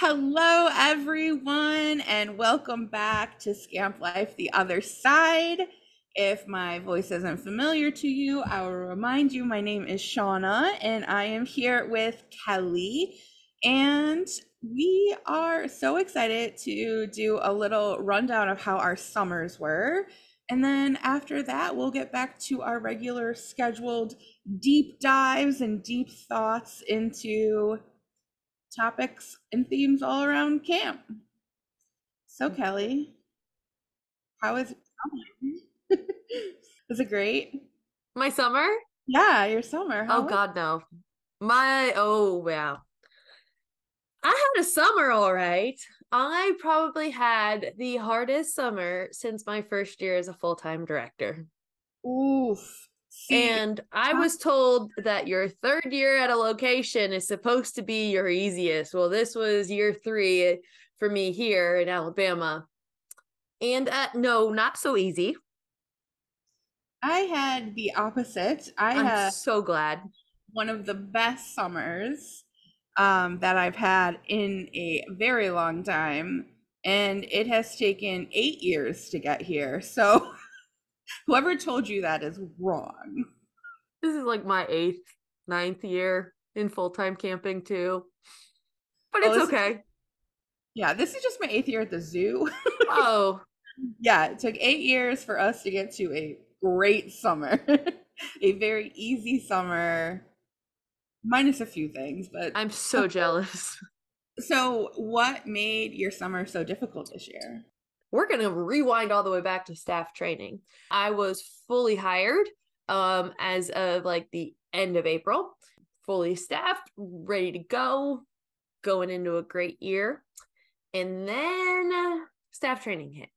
Hello, everyone, and welcome back to Scamp Life The Other Side. If my voice isn't familiar to you, I will remind you my name is Shauna, and I am here with Kelie. And we are so excited to do a little rundown of how our summers were. And then after that, we'll get back to our regular scheduled deep dives and deep thoughts into topics and themes all around camp. So, mm. Kelie, how is it? was it great? My summer? Yeah, your summer. How oh, God, no. My, oh, wow. I had a summer all right. I probably had the hardest summer since my first year as a full time director. Oof. And I was told that your third year at a location is supposed to be your easiest. Well, this was year three for me here in Alabama. And uh, no, not so easy. I had the opposite. I I'm had so glad. One of the best summers um, that I've had in a very long time. And it has taken eight years to get here. So Whoever told you that is wrong. This is like my eighth, ninth year in full time camping too. But oh, it's oh, okay. Is, yeah, this is just my eighth year at the zoo. oh. Yeah, it took eight years for us to get to a great summer. a very easy summer. Minus a few things, but I'm so jealous. So, what made your summer so difficult this year? We're going to rewind all the way back to staff training. I was fully hired um, as of like the end of April, fully staffed, ready to go, going into a great year. And then staff training hit.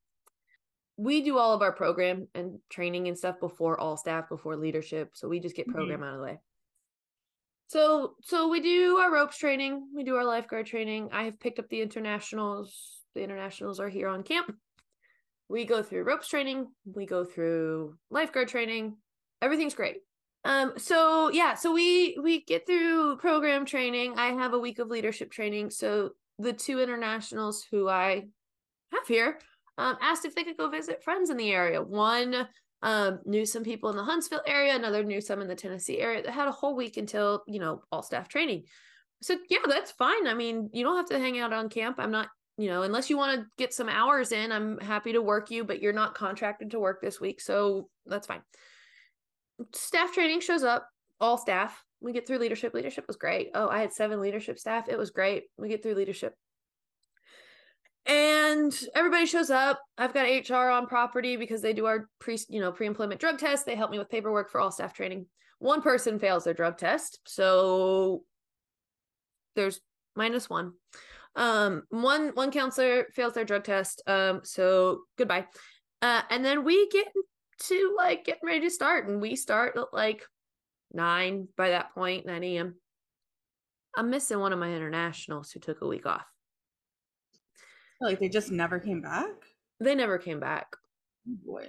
We do all of our program and training and stuff before all staff, before leadership. So we just get program mm-hmm. out of the way. So so we do our ropes training, we do our lifeguard training. I have picked up the internationals. The internationals are here on camp we go through ropes training, we go through lifeguard training. Everything's great. Um, so yeah, so we we get through program training. I have a week of leadership training. So the two internationals who I have here um, asked if they could go visit friends in the area. One um, knew some people in the Huntsville area, another knew some in the Tennessee area that had a whole week until, you know, all staff training. So, yeah, that's fine. I mean, you don't have to hang out on camp. I'm not you know, unless you want to get some hours in, I'm happy to work you, but you're not contracted to work this week. So that's fine. Staff training shows up, all staff. We get through leadership. Leadership was great. Oh, I had seven leadership staff. It was great. We get through leadership. And everybody shows up. I've got HR on property because they do our pre, you know, pre-employment drug test. They help me with paperwork for all staff training. One person fails their drug test. So there's minus one. Um, one one counselor fails their drug test. Um, so goodbye. Uh, and then we get to like getting ready to start, and we start at like nine by that point, nine a.m. I'm missing one of my internationals who took a week off. Like they just never came back. They never came back. Oh boy.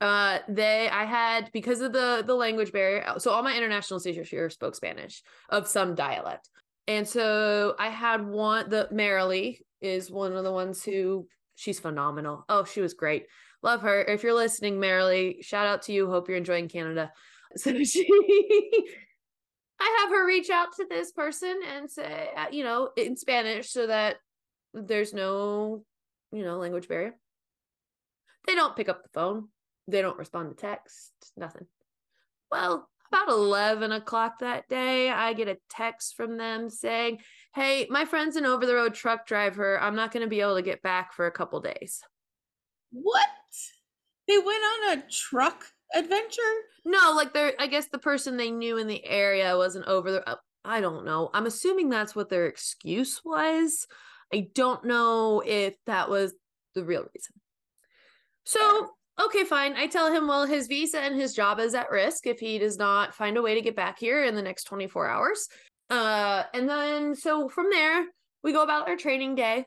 Uh, they I had because of the the language barrier. So all my international teachers here spoke Spanish of some dialect. And so I had one, the Marilee is one of the ones who she's phenomenal. Oh, she was great. Love her. If you're listening, Marilee, shout out to you. Hope you're enjoying Canada. So she, I have her reach out to this person and say, uh, you know, in Spanish so that there's no, you know, language barrier. They don't pick up the phone. They don't respond to text, nothing. Well, about 11 o'clock that day, I get a text from them saying, Hey, my friend's an over the road truck driver. I'm not going to be able to get back for a couple days. What? They went on a truck adventure? No, like they're, I guess the person they knew in the area wasn't over the, uh, I don't know. I'm assuming that's what their excuse was. I don't know if that was the real reason. So okay, fine. I tell him, well, his visa and his job is at risk if he does not find a way to get back here in the next 24 hours. Uh, and then so from there, we go about our training day.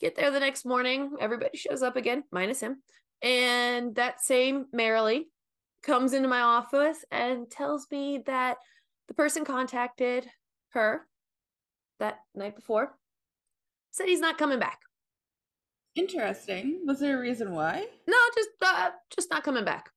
Get there the next morning. Everybody shows up again, minus him. And that same Marilee comes into my office and tells me that the person contacted her that night before said he's not coming back. Interesting. Was there a reason why? No, just uh, just not coming back.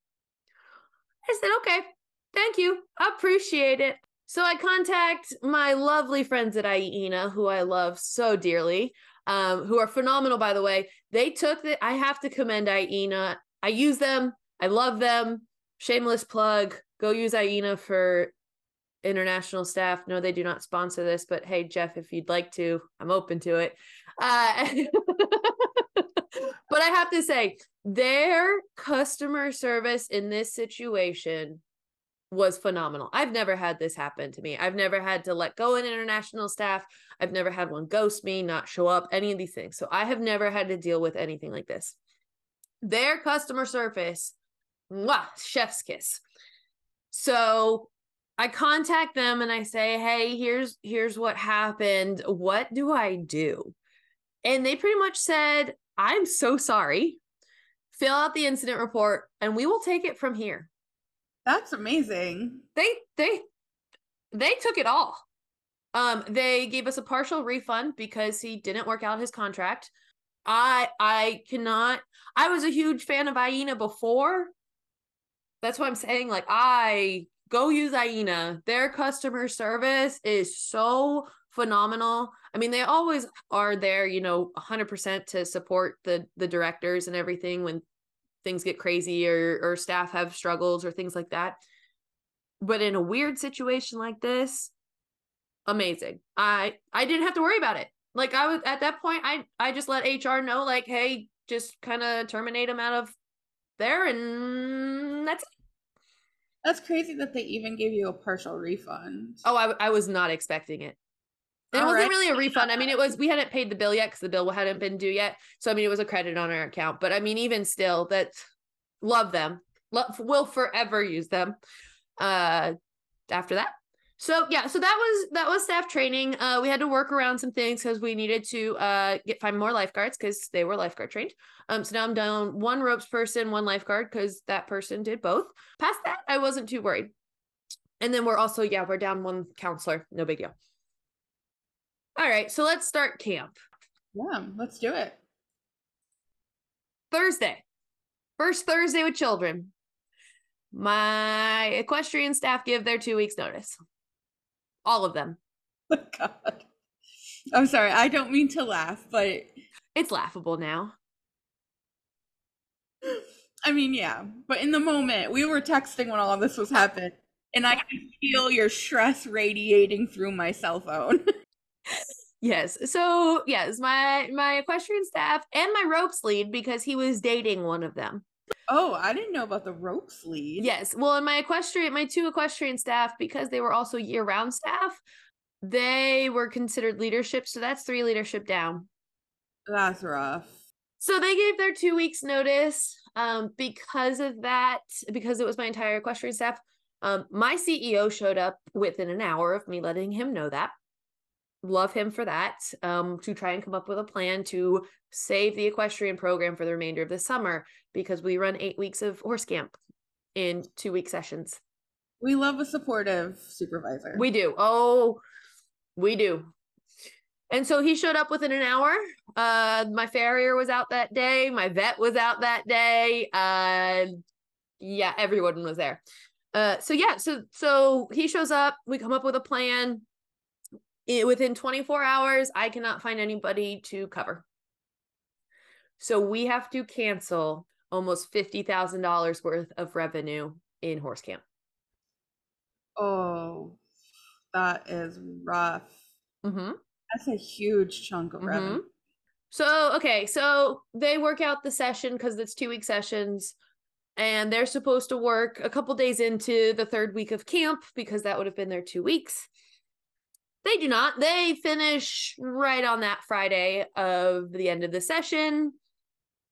I said, okay, thank you. I appreciate it. So I contact my lovely friends at IENA, who I love so dearly, um, who are phenomenal, by the way. They took the, I have to commend IENA. I use them. I love them. Shameless plug. Go use IENA for international staff. No, they do not sponsor this, but hey, Jeff, if you'd like to, I'm open to it. Uh, but I have to say, their customer service in this situation was phenomenal. I've never had this happen to me. I've never had to let go an international staff. I've never had one ghost me, not show up, any of these things. So I have never had to deal with anything like this. Their customer service, mwah, chef's kiss. So I contact them and I say, "Hey, here's here's what happened. What do I do?" And they pretty much said, "I'm so sorry. Fill out the incident report and we will take it from here." That's amazing. They they they took it all. Um they gave us a partial refund because he didn't work out his contract. I I cannot I was a huge fan of IENA before. That's what I'm saying like I go use IENA. Their customer service is so phenomenal. I mean, they always are there, you know, 100% to support the the directors and everything when things get crazy or or staff have struggles or things like that. But in a weird situation like this, amazing. I I didn't have to worry about it. Like I was at that point, I I just let HR know, like, hey, just kind of terminate them out of there, and that's it. That's crazy that they even gave you a partial refund. Oh, I I was not expecting it. It wasn't right. really a refund. I mean, it was we hadn't paid the bill yet because the bill hadn't been due yet. So I mean, it was a credit on our account. But I mean, even still, that love them. Love will forever use them. Uh, after that. So yeah, so that was that was staff training. Uh, we had to work around some things because we needed to uh get find more lifeguards because they were lifeguard trained. Um, so now I'm down one ropes person, one lifeguard because that person did both. Past that, I wasn't too worried. And then we're also yeah, we're down one counselor. No big deal. All right, so let's start camp. Yeah, let's do it. Thursday. First Thursday with children. My equestrian staff give their two weeks notice. All of them. Oh, God. I'm sorry. I don't mean to laugh, but it's laughable now. I mean, yeah, but in the moment, we were texting when all of this was happening, and I could feel your stress radiating through my cell phone. yes. So yes, my my equestrian staff and my ropes lead because he was dating one of them. Oh, I didn't know about the ropes lead. Yes. Well, in my equestrian, my two equestrian staff, because they were also year round staff, they were considered leadership. So that's three leadership down. That's rough. So they gave their two weeks notice. Um, because of that, because it was my entire equestrian staff, um, my CEO showed up within an hour of me letting him know that love him for that um, to try and come up with a plan to save the equestrian program for the remainder of the summer because we run eight weeks of horse camp in two week sessions. We love a supportive supervisor. We do. Oh we do. And so he showed up within an hour. Uh my farrier was out that day. My vet was out that day. Uh yeah everyone was there. Uh so yeah so so he shows up. We come up with a plan it, within 24 hours, I cannot find anybody to cover. So we have to cancel almost $50,000 worth of revenue in horse camp. Oh, that is rough. Mm-hmm. That's a huge chunk of mm-hmm. revenue. So, okay, so they work out the session because it's two week sessions and they're supposed to work a couple days into the third week of camp because that would have been their two weeks. They do not. They finish right on that Friday of the end of the session.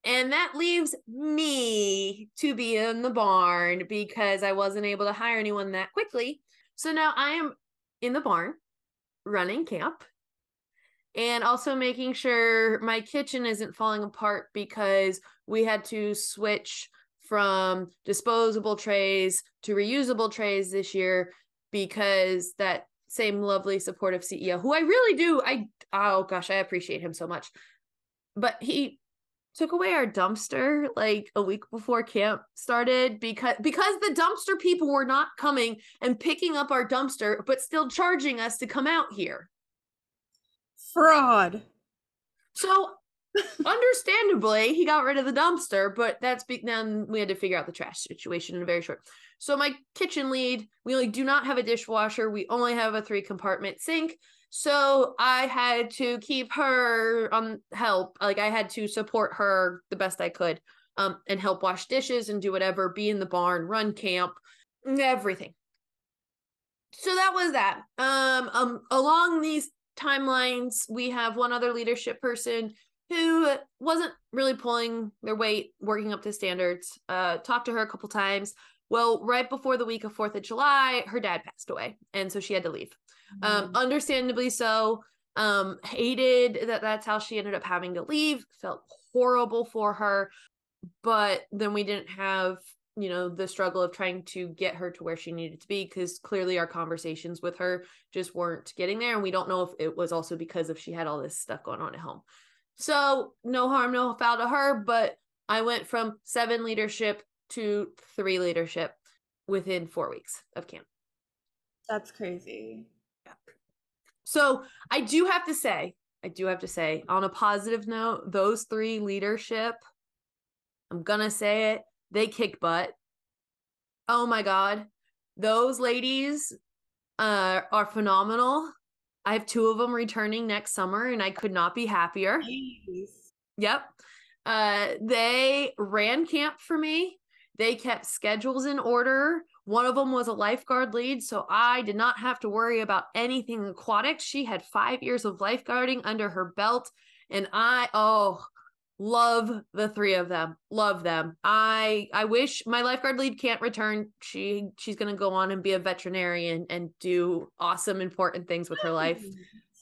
And that leaves me to be in the barn because I wasn't able to hire anyone that quickly. So now I am in the barn running camp and also making sure my kitchen isn't falling apart because we had to switch from disposable trays to reusable trays this year because that same lovely supportive CEO who I really do I oh gosh, I appreciate him so much. But he took away our dumpster like a week before camp started because because the dumpster people were not coming and picking up our dumpster but still charging us to come out here. Fraud. So understandably, he got rid of the dumpster, but that's be- then we had to figure out the trash situation in a very short. So my kitchen lead, we only do not have a dishwasher. We only have a three compartment sink. So I had to keep her on help. Like I had to support her the best I could. Um, and help wash dishes and do whatever, be in the barn, run camp, everything. So that was that. Um, um, along these timelines, we have one other leadership person who wasn't really pulling their weight, working up to standards. Uh, talked to her a couple times. Well, right before the week of Fourth of July, her dad passed away, and so she had to leave. Um, Mm. understandably so. Um, hated that that's how she ended up having to leave. Felt horrible for her, but then we didn't have you know the struggle of trying to get her to where she needed to be because clearly our conversations with her just weren't getting there and we don't know if it was also because of she had all this stuff going on at home so no harm no foul to her but i went from seven leadership to three leadership within four weeks of camp. That's crazy. so i do have to say i do have to say on a positive note those three leadership i'm gonna say it they kick butt. Oh my god. Those ladies uh are phenomenal i have two of them returning next summer and i could not be happier. Yep. Uh, they ran camp for me. They kept schedules in order. One of them was a lifeguard lead, so I did not have to worry about anything aquatic. She had five years of lifeguarding under her belt, and I oh love the three of them. Love them. I I wish my lifeguard lead can't return. She she's gonna go on and be a veterinarian and do awesome important things with her life.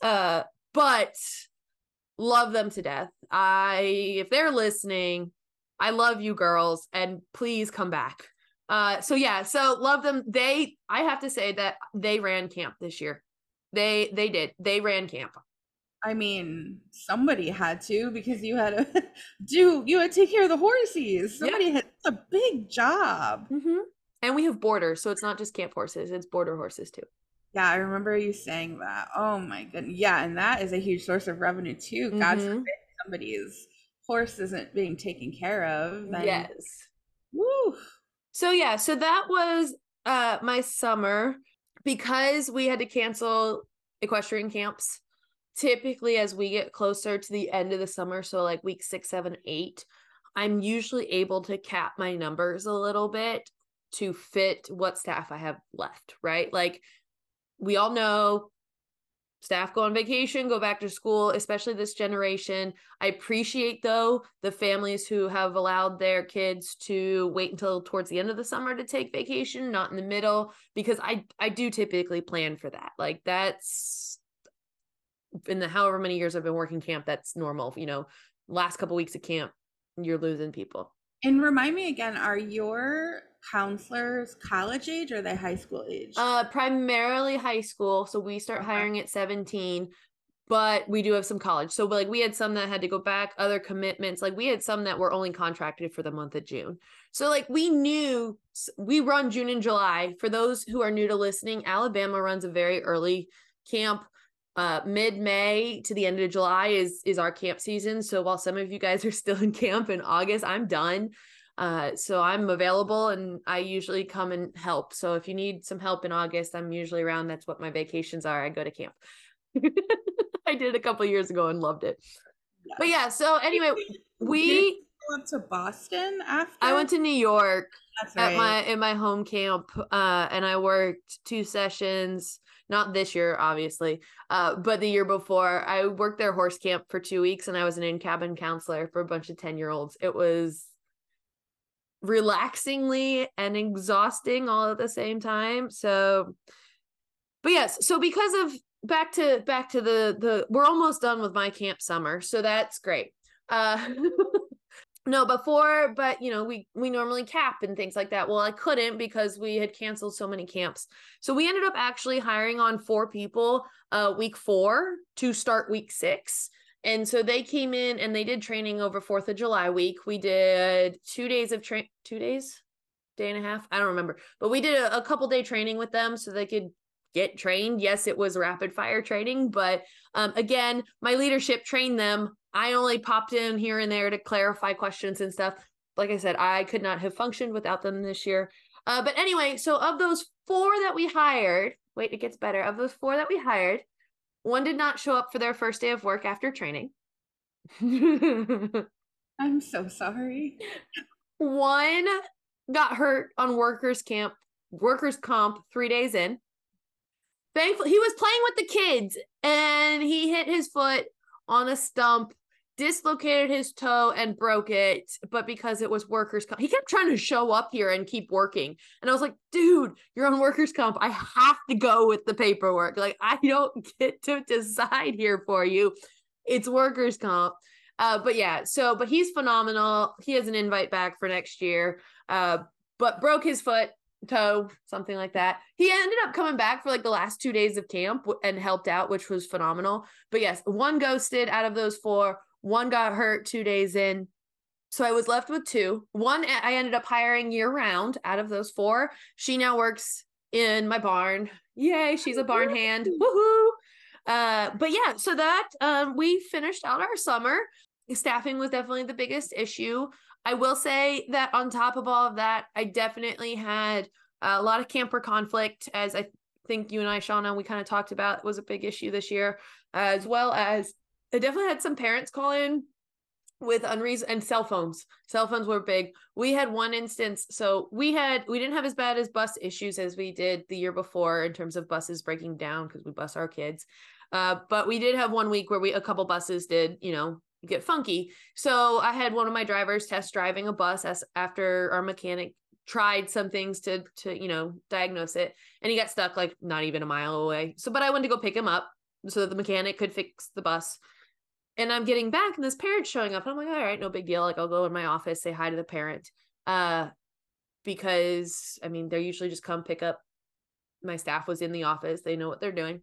Uh but love them to death. I if they're listening i love you girls and please come back. Uh so yeah so love them. They i have to say that they ran camp this year. They they did. They ran camp I mean, somebody had to because you had to do you had to take care of the horses. Somebody had a big job. mm-hmm. and we have boarders so it's not just camp horses it's boarder horses too Yeah, I remember you saying that. Oh my goodness. Yeah, and that is a huge source of revenue too. God Mhm. forbid somebody's horse isn't being taken care of. then- yes Woo. So yeah, so that was uh my summer because we had to cancel equestrian camps. Typically, as we get closer to the end of the summer, so like week six, seven, eight, I'm usually able to cap my numbers a little bit to fit what staff I have left, right? Like we all know staff go on vacation, go back to school, especially this generation. I appreciate though the families who have allowed their kids to wait until towards the end of the summer to take vacation, not in the middle, because I I do typically plan for that. Like that's in the however many years I've been working camp, that's normal. You know, last couple weeks of camp, you're losing people. And remind me again, are your counselors college age or are they high school age? Uh, primarily high school. So we start Okay. hiring at 17, but we do have some college. So like we had some that had to go back, other commitments. Like we had some that were only contracted for the month of June. So like we knew we run June and July. For those who are new to listening, Alabama runs a very early camp. Uh, mid-May to the end of July is is our camp season. So while some of you guys are still in camp in August, I'm done. Uh, so I'm available and I usually come and help. So if you need some help in August, I'm usually around. That's what my vacations are. I go to camp. I did a couple years ago and loved it. But yeah, so anyway, we went to Boston after. I went to New York That's at my in my home camp uh and I worked two sessions not this year obviously uh but the year before I worked their horse camp for 2 weeks and I was an in cabin counselor for a bunch of 10 year olds it was relaxingly and exhausting all at the same time so but yes so because of back to back to the the we're almost done with my camp summer so that's great. Uh no before but you know we we normally cap and things like that. Well i couldn't because we had canceled so many camps. So we ended up actually hiring on four people uh week four to start week six. And so they came in and they did training over fourth of july week. We did two days of train two days? Day and a half? I don't remember. But we did a, a couple day training with them so they could get trained. Yes it was rapid fire training but um, again my leadership trained them I only popped in here and there to clarify questions and stuff. Like I said, I could not have functioned without them this year. Uh, but anyway, so of those four that we hired, wait, it gets better. Of those four that we hired, one did not show up for their first day of work after training. I'm so sorry. One got hurt on workers camp, workers comp 3 days in. Thankfully, he was playing with the kids and he hit his foot on a stump dislocated his toe and broke it but because it was workers comp he kept trying to show up here and keep working and i was like dude you're on workers comp i have to go with the paperwork like i don't get to decide here for you it's workers comp uh but yeah so but he's phenomenal he has an invite back for next year uh but broke his foot toe, something like that. He ended up coming back for like the last two days of camp and helped out, which was phenomenal. But yes, one ghosted out of those four. One got hurt two days in. So I was left with two. One I ended up hiring year round out of those four. She now works in my barn. Yay, she's a barn hand. Woohoo. Uh, but yeah, so that um, we finished out our summer. Staffing was definitely the biggest issue. I will say that on top of all of that, I definitely had a lot of camper conflict, as I think you and I, Shauna, we kind of talked about was a big issue this year, as well as I definitely had some parents call in with unreason and cell phones. Cell phones were big. We had one instance, so we had we didn't have as bad as bus issues as we did the year before in terms of buses breaking down because we bus our kids. Uh, but we did have one week where we a couple buses did, you know, get funky. So I had one of my drivers test driving a bus as after our mechanic tried some things to to you know diagnose it and he got stuck like not even a mile away so but i went to go pick him up so that the mechanic could fix the bus and I'm getting back and this parent's showing up. And I'm like, all right, no big deal. Like I'll go in my office, say hi to the parent. Uh because I mean, they're usually just come pick up my staff was in the office. They know what they're doing.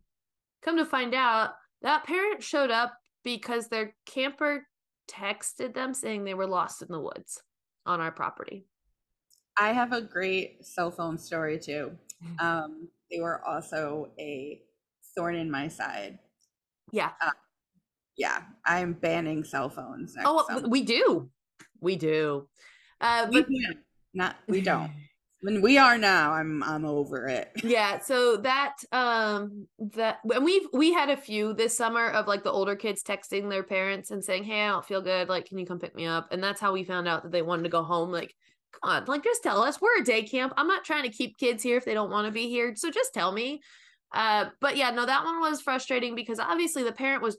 Come to find out, that parent showed up because their camper texted them saying they were lost in the woods on our property. I have a great cell phone story too. Mm. Um, they were also a thorn in my side. Yeah. Uh, yeah, I'm banning cell phones. Oh, summer. we do. We do. Uh, we but do. not we don't. when we are now, I'm I'm over it. Yeah, so that um that and we've we had a few this summer of like the older kids texting their parents and saying, "Hey, I don't feel good. Like, can you come pick me up?" And that's how we found out that they wanted to go home. Like, come on, like just tell us. We're a day camp. I'm not trying to keep kids here if they don't want to be here. So just tell me. Uh, but yeah, no, that one was frustrating because obviously the parent was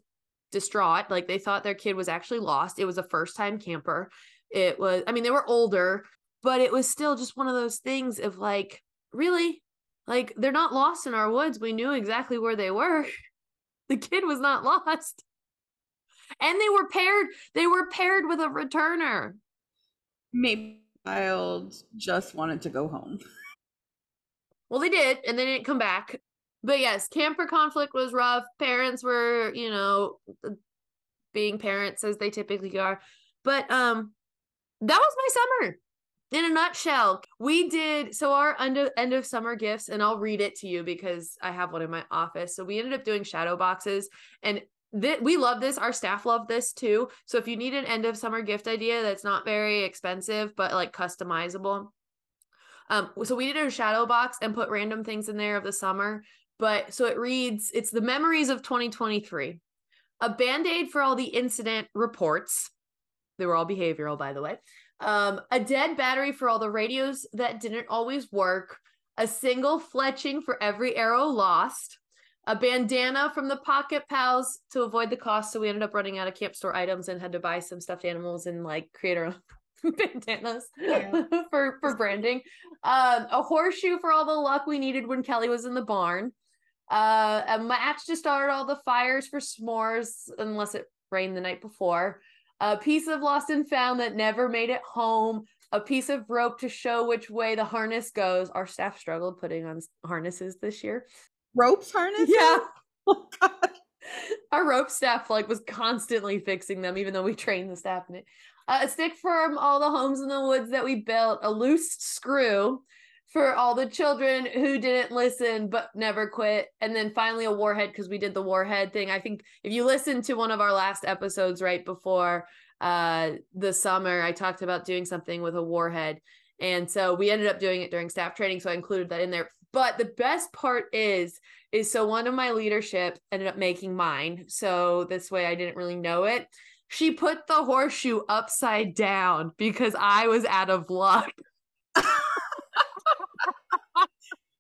distraught. Like they thought their kid was actually lost. It was a first time camper. It was, I mean, they were older, but it was still just one of those things of like, really? Like they're not lost in our woods. We knew exactly where they were. the kid was not lost. And they were paired, they were paired with a returner. Maybe child just wanted to go home. Well, they did, and they didn't come back but yes, camper conflict was rough. Parents were, you know, being parents as they typically are. But um that was my summer. In a nutshell, we did so our end of, end of summer gifts, and I'll read it to you because I have one in my office. So we ended up doing shadow boxes, and th- we love this. Our staff love this too. So if you need an end of summer gift idea that's not very expensive but like customizable, um, so we did a shadow box and put random things in there of the summer. But so it reads it's the memories of 2023, a band aid for all the incident reports. They were all behavioral, by the way. Um, a dead battery for all the radios that didn't always work, a single fletching for every arrow lost, a bandana from the pocket pals to avoid the cost. So we ended up running out of camp store items and had to buy some stuffed animals and like create our own bandanas yeah. for for branding. Um, a horseshoe for all the luck we needed when Kelie was in the barn uh, a match to start all the fires for s'mores, unless it rained the night before. a piece of lost and found that never made it home, a piece of rope to show which way the harness goes. Our staff struggled putting on harnesses this year. Ropes harness? Yeah. Oh god. Our rope staff like was constantly fixing them, even though we trained the staff in it. Uh, a stick from all the homes in the woods that we built, a loose screw for all the children who didn't listen but never quit, and then finally a warhead because we did the warhead thing. I think if you listen to one of our last episodes right before uh the summer, I talked about doing something with a warhead. And so we ended up doing it during staff training. So I included that in there. But the best part is, is so one of my leadership ended up making mine. So this way I didn't really know it. She put the horseshoe upside down because I was out of luck.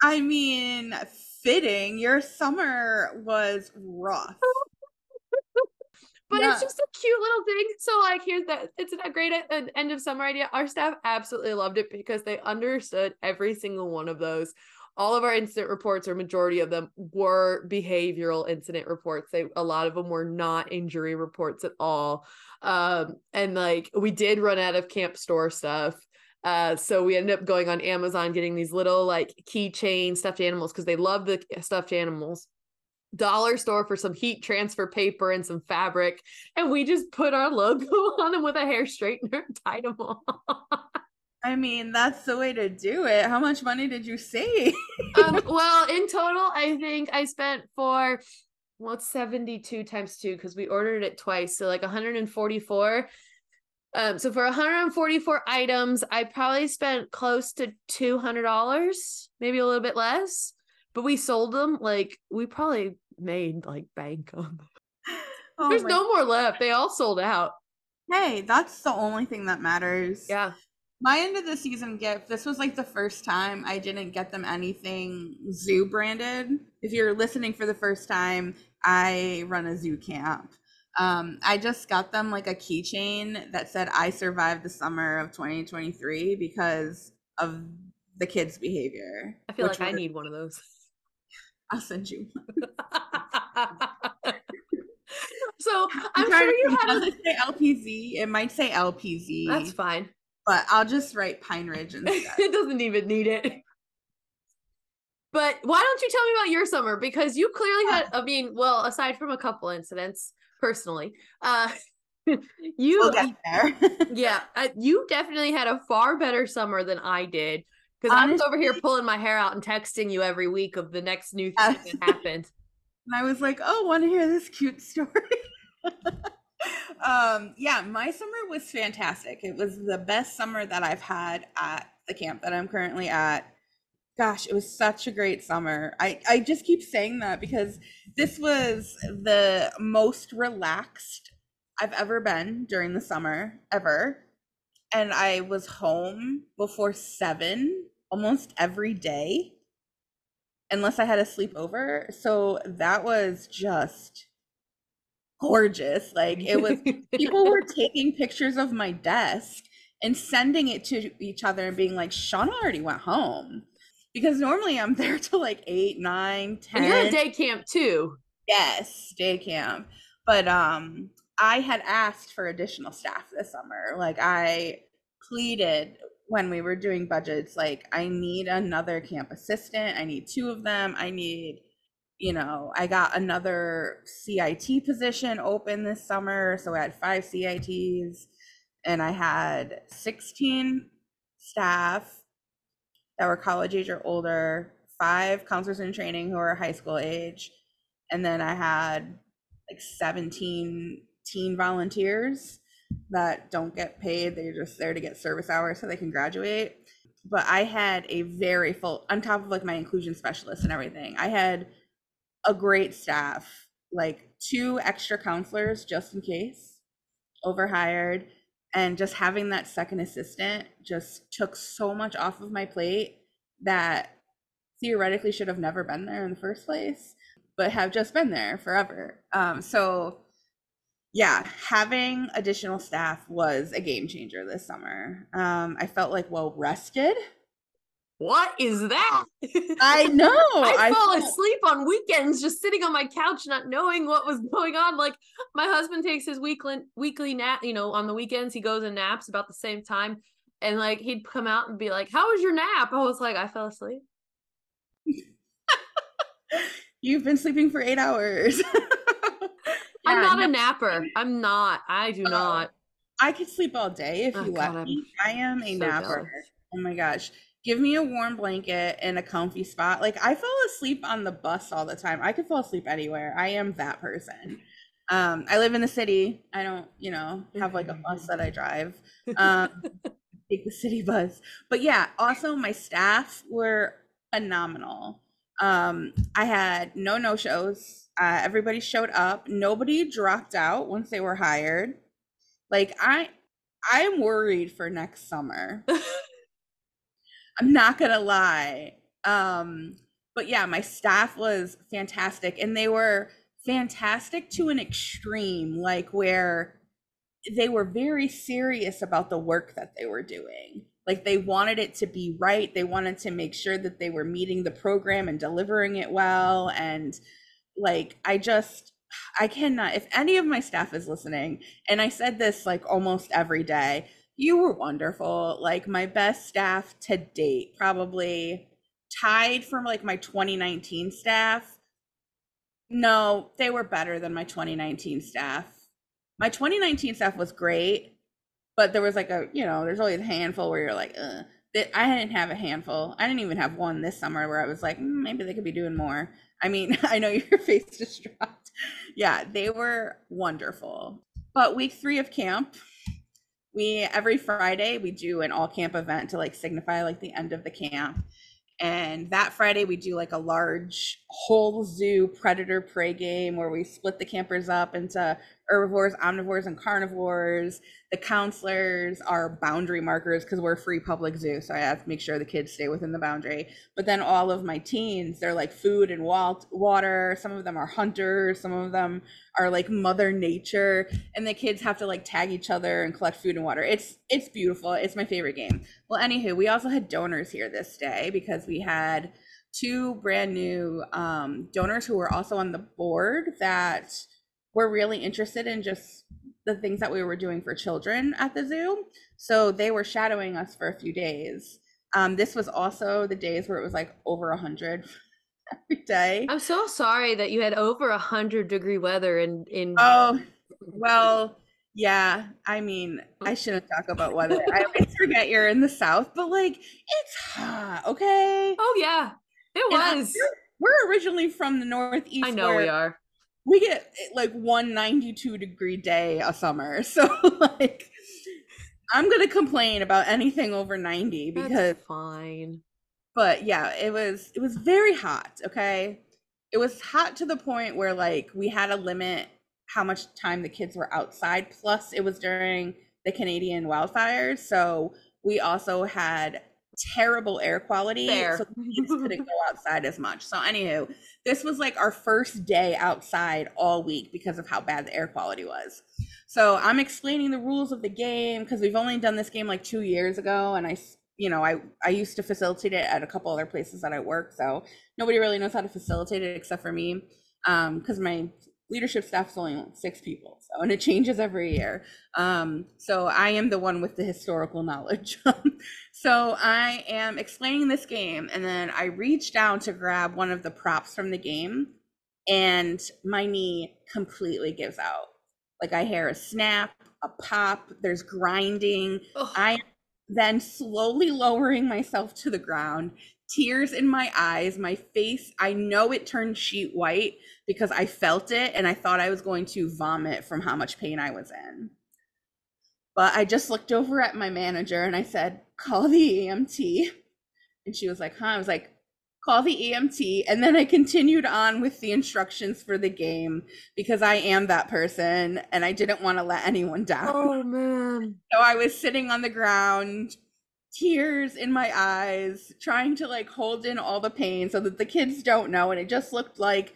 I mean, fitting. Your summer was rough. but Yeah. it's just a cute little thing. So like here's that it's a great uh, end of summer idea. Our staff absolutely loved it because they understood every single one of those. All of our incident reports, or majority of them, were behavioral incident reports. They a lot of them were not injury reports at all. Um, and like we did run out of camp store stuff. Uh, so we ended up going on Amazon getting these little like keychain stuffed animals because they love the stuffed animals dollar store for some heat transfer paper and some fabric and we just put our logo on them with a hair straightener and tied them on I mean, that's the way to do it. How much money did you save? um, well in total i think i spent for well it's 72 times 2 because we ordered it twice so like 144 um so for 144 items i probably spent close to $200 maybe a little bit less but we sold them like we probably made like bank on them. Oh there's no more left they all sold out Hey, that's the only thing that matters. yeah My end of the season gift, this was like the first time I didn't get them anything zoo branded. If you're listening for the first time, I run a zoo camp. Um, I just got them like a keychain that said I survived the summer of 2023 because of the kids' behavior. I feel like I need one of those. I'll send you. one. so I'm trying sure you had does a. it say LPZ? It might say LPZ, That's fine. but I'll just write Pine Ridge instead. it doesn't even need it. But why don't you tell me about your summer? Because you clearly had, I mean, well, aside from a couple incidents personally, uh, you, we'll yeah, uh, you definitely had a far better summer than I did. Because I was over here pulling my hair out and texting you every week of the next new thing Yes. that happened. And I was like, oh, want to hear this cute story? um, yeah, my summer was fantastic. It was the best summer that I've had at the camp that I'm currently at. Gosh, it was such a great summer. I, I just keep saying that because this was the most relaxed I've ever been during the summer, ever. And I was home before seven almost every day unless I had a sleepover. So that was just gorgeous. Like it was people were taking pictures of my desk and sending it to each other and being like, Shauna already went home. Because normally I'm there till like eight, nine, ten. and you're at day camp too. Yes, day camp. But um I had asked for additional staff this summer. Like I pleaded when we were doing budgets like I need another camp assistant. I need two of them. I need you know, I got another CIT position open this summer, so I had 5 CITs and I had 16 staff that were college age or older, five counselors in training who are high school age, and then I had like 17 teen volunteers that don't get paid. They're just there to get service hours so they can graduate. But I had a very full, on top of like my inclusion specialist and everything, I had a great staff, like two extra counselors just in case, overhired. And just having that second assistant just took so much off of my plate that theoretically should have never been there in the first place, but have just been there forever. Um, so yeah, having additional staff was a game changer this summer. Um, I felt like well rested. What is that? Ah, I know. I, I fall asleep on weekends just sitting on my couch, not knowing what was going on. Like my husband takes his weekly weekly nap, you know, on the weekends he goes and naps about the same time. And like he'd come out and be like, How was your nap? I was like, I fell asleep. You've been sleeping for eight hours. I'm not no, a napper. I'm not. I do Oh, not. I could sleep all day if Oh, you God, let I'm me. I am a so napper. jealous. Oh my gosh. Give me a warm blanket and a comfy spot. Like I fall asleep on the bus all the time. I could fall asleep anywhere. I am that person. Um, I live in the city. I don't, you know, have like a bus that I drive. Um, take the city bus. But yeah, also my staff were phenomenal. Um, I had no no shows. Uh, everybody showed up. Nobody dropped out once they were hired. Like I, I'm worried for next summer. I'm not gonna lie. Um, but yeah, my staff was fantastic, and they were fantastic to an extreme, like where they were very serious about the work that they were doing. Like they wanted it to be right. They wanted to make sure that they were meeting the program and delivering it well. And like, I just, I cannot, if any of my staff is listening, and I said this like almost every day, you were wonderful. Like my best staff to date, probably tied from like my 2019 staff. No, they were better than my 2019 staff. My 2019 staff was great, but there was like a, you know, there's always a handful where you're like, I didn't have a handful. I didn't even have one this summer where I was like, "Mm, maybe they could be doing more. I mean, I know your face just dropped. Yeah, they were wonderful. But week three of camp, we every Friday we do an all camp event to like signify like the end of the camp. And that Friday we do like a large whole zoo predator prey game where we split the campers up into herbivores, omnivores, and carnivores. The counselors are boundary markers because we're a free public zoo, so I have to make sure the kids stay within the boundary. But then all of my teens, they're like food and water. Some of them are hunters. Some of them are like Mother Nature, and the kids have to like tag each other and collect food and water. It's it's beautiful. It's my favorite game. Well, anywho, we also had donors here this day because we had two brand new um, donors who were also on the board that were really interested in just the things that we were doing for children at the zoo. So they were shadowing us for a few days. Um, this was also the days where it was like over a hundred every day. I'm so sorry that you had over a hundred degree weather in in Oh, well, yeah. I mean, I shouldn't talk about weather. I always forget you're in the south, but like it's hot, okay? Oh yeah. It was. We're originally from the northeast. I know where we are. We get eh, like one 92 degree day a summer. So like I'm gonna complain about anything over 90 because That's fine. but yeah, it was it was very hot, okay? It was hot to the point where like we had to limit how much time the kids were outside plus it was during the Canadian wildfires, so we also had terrible air quality Fair. so the kids couldn't go outside as much. So anywho, this was like our first day outside all week because of how bad the air quality was. So I'm explaining the rules of the game because we've only done this game like two years ago, and I you know, I I used to facilitate it at a couple other places that I work, so nobody really knows how to facilitate it except for me, um, because my leadership staff is only six people, so and it changes every year. Um, so I am the one with the historical knowledge. so I am explaining this game, and then I reach down to grab one of the props from the game, and my knee completely gives out. Like I hear a snap, a pop, there's grinding. Ugh. I am then slowly lowering myself to the ground, tears in my eyes, my face. I know it turned sheet white because I felt it and I thought I was going to vomit from how much pain I was in. But I just looked over at my manager and I said, call the EMT. And she was like, huh? I was like, call the EMT. And then I continued on with the instructions for the game because I am that person and I didn't want to let anyone down. oh man. So I was sitting on the ground, tears in my eyes, trying to like hold in all the pain so that the kids don't know. And it just looked like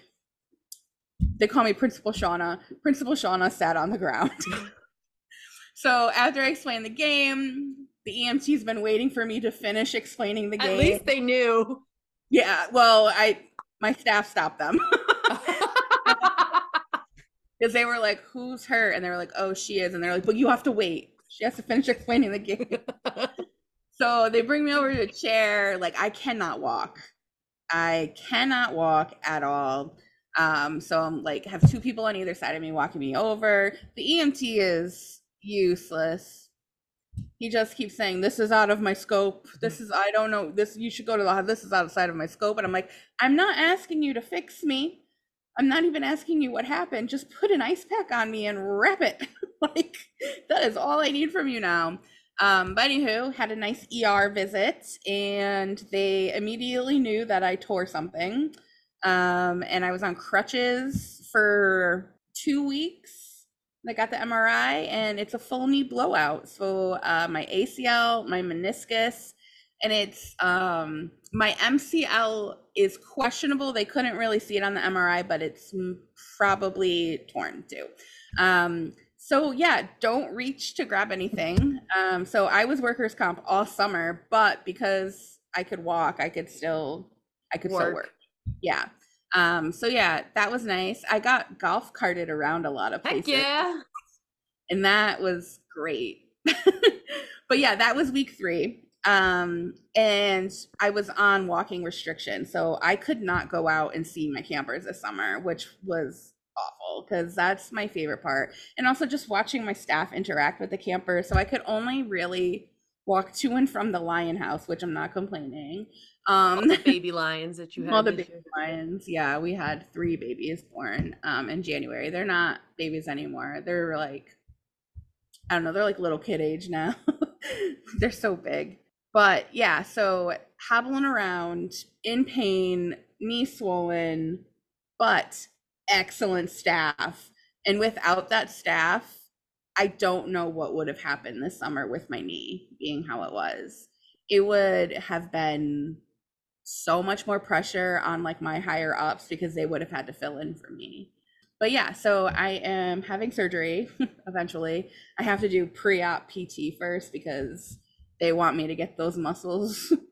they call me Principal Shauna. Principal Shauna sat on the ground. so after I explained the game, the EMT's been waiting for me to finish explaining the game. At least they knew. Yeah, well, I my staff stopped them. Because they were like, Who's her? And they were like, Oh, she is. And they're like, But you have to wait. She has to finish explaining the game. so they bring me over to a chair. Like, I cannot walk. I cannot walk at all. Um, so I'm like, have two people on either side of me walking me over. The EMT is useless. He just keeps saying, This is out of my scope. This is, I don't know, this, you should go to the, this is outside of my scope. And I'm like, I'm not asking you to fix me. I'm not even asking you what happened. Just put an ice pack on me and wrap it. like, that is all I need from you now. Um, but anywho, had a nice ER visit and they immediately knew that I tore something. Um, and I was on crutches for two weeks. I got the MRI and it's a full knee blowout. So uh, my ACL, my meniscus, and it's um, my MCL is questionable. They couldn't really see it on the MRI, but it's probably torn too. Um, so yeah, don't reach to grab anything. Um, so I was workers comp all summer, but because I could walk, I could still I could work. still work. Yeah. Um, so yeah, that was nice. I got golf carted around a lot of places. Heck yeah. And that was great. but yeah, that was week three. Um, and I was on walking restriction. So I could not go out and see my campers this summer, which was awful because that's my favorite part. And also just watching my staff interact with the campers. So I could only really walk to and from the lion house, which I'm not complaining. Um, all the baby lions that you had. All the baby lions. Yeah, we had three babies born um, in January. They're not babies anymore. They're like, I don't know, they're like little kid age now. they're so big. But yeah, so hobbling around in pain, knee swollen, but excellent staff. And without that staff, I don't know what would have happened this summer with my knee being how it was. It would have been so much more pressure on like my higher ups because they would have had to fill in for me. But yeah, so I am having surgery eventually. I have to do pre-op PT first because they want me to get those muscles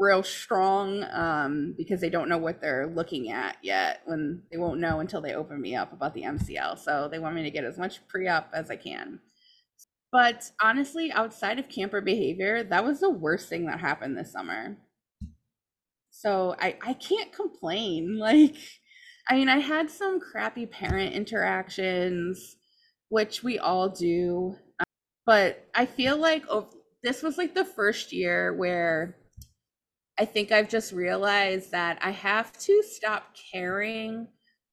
real strong um, because they don't know what they're looking at yet when they won't know until they open me up about the MCL. So they want me to get as much pre-op as I can. But honestly, outside of camper behavior, that was the worst thing that happened this summer. So I I can't complain. Like I mean, I had some crappy parent interactions, which we all do. But I feel like oh, this was like the first year where I think I've just realized that I have to stop caring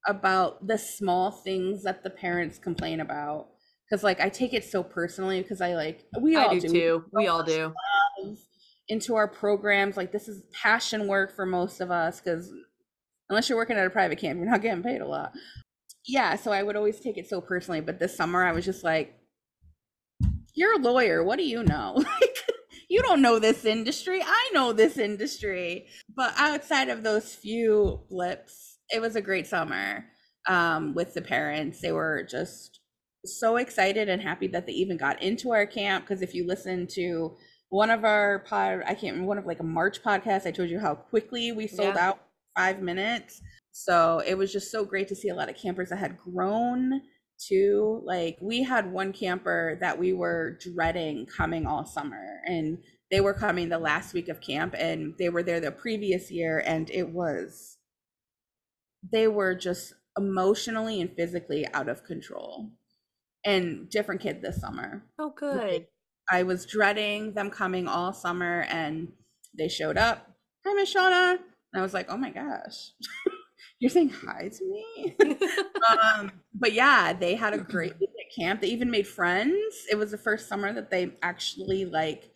about the small things that the parents complain about because like I take it so personally because I like we all do, do. too. We all do into our programs. Like this is passion work for most of us because unless you're working at a private camp, you're not getting paid a lot. Yeah, so I would always take it so personally. But this summer, I was just like, "You're a lawyer. What do you know? you don't know this industry. I know this industry." But outside of those few blips, it was a great summer um, with the parents. They were just so excited and happy that they even got into our camp because if you listen to one of our pod i can't remember one of like a march podcast i told you how quickly we sold yeah. out five minutes so it was just so great to see a lot of campers that had grown too like we had one camper that we were dreading coming all summer and they were coming the last week of camp and they were there the previous year and it was they were just emotionally and physically out of control and different kid this summer oh good like, I was dreading them coming all summer and they showed up. Hi, Miss Shauna. And I was like, oh my gosh, you're saying hi to me? um, but yeah, they had a great camp. They even made friends. It was the first summer that they actually like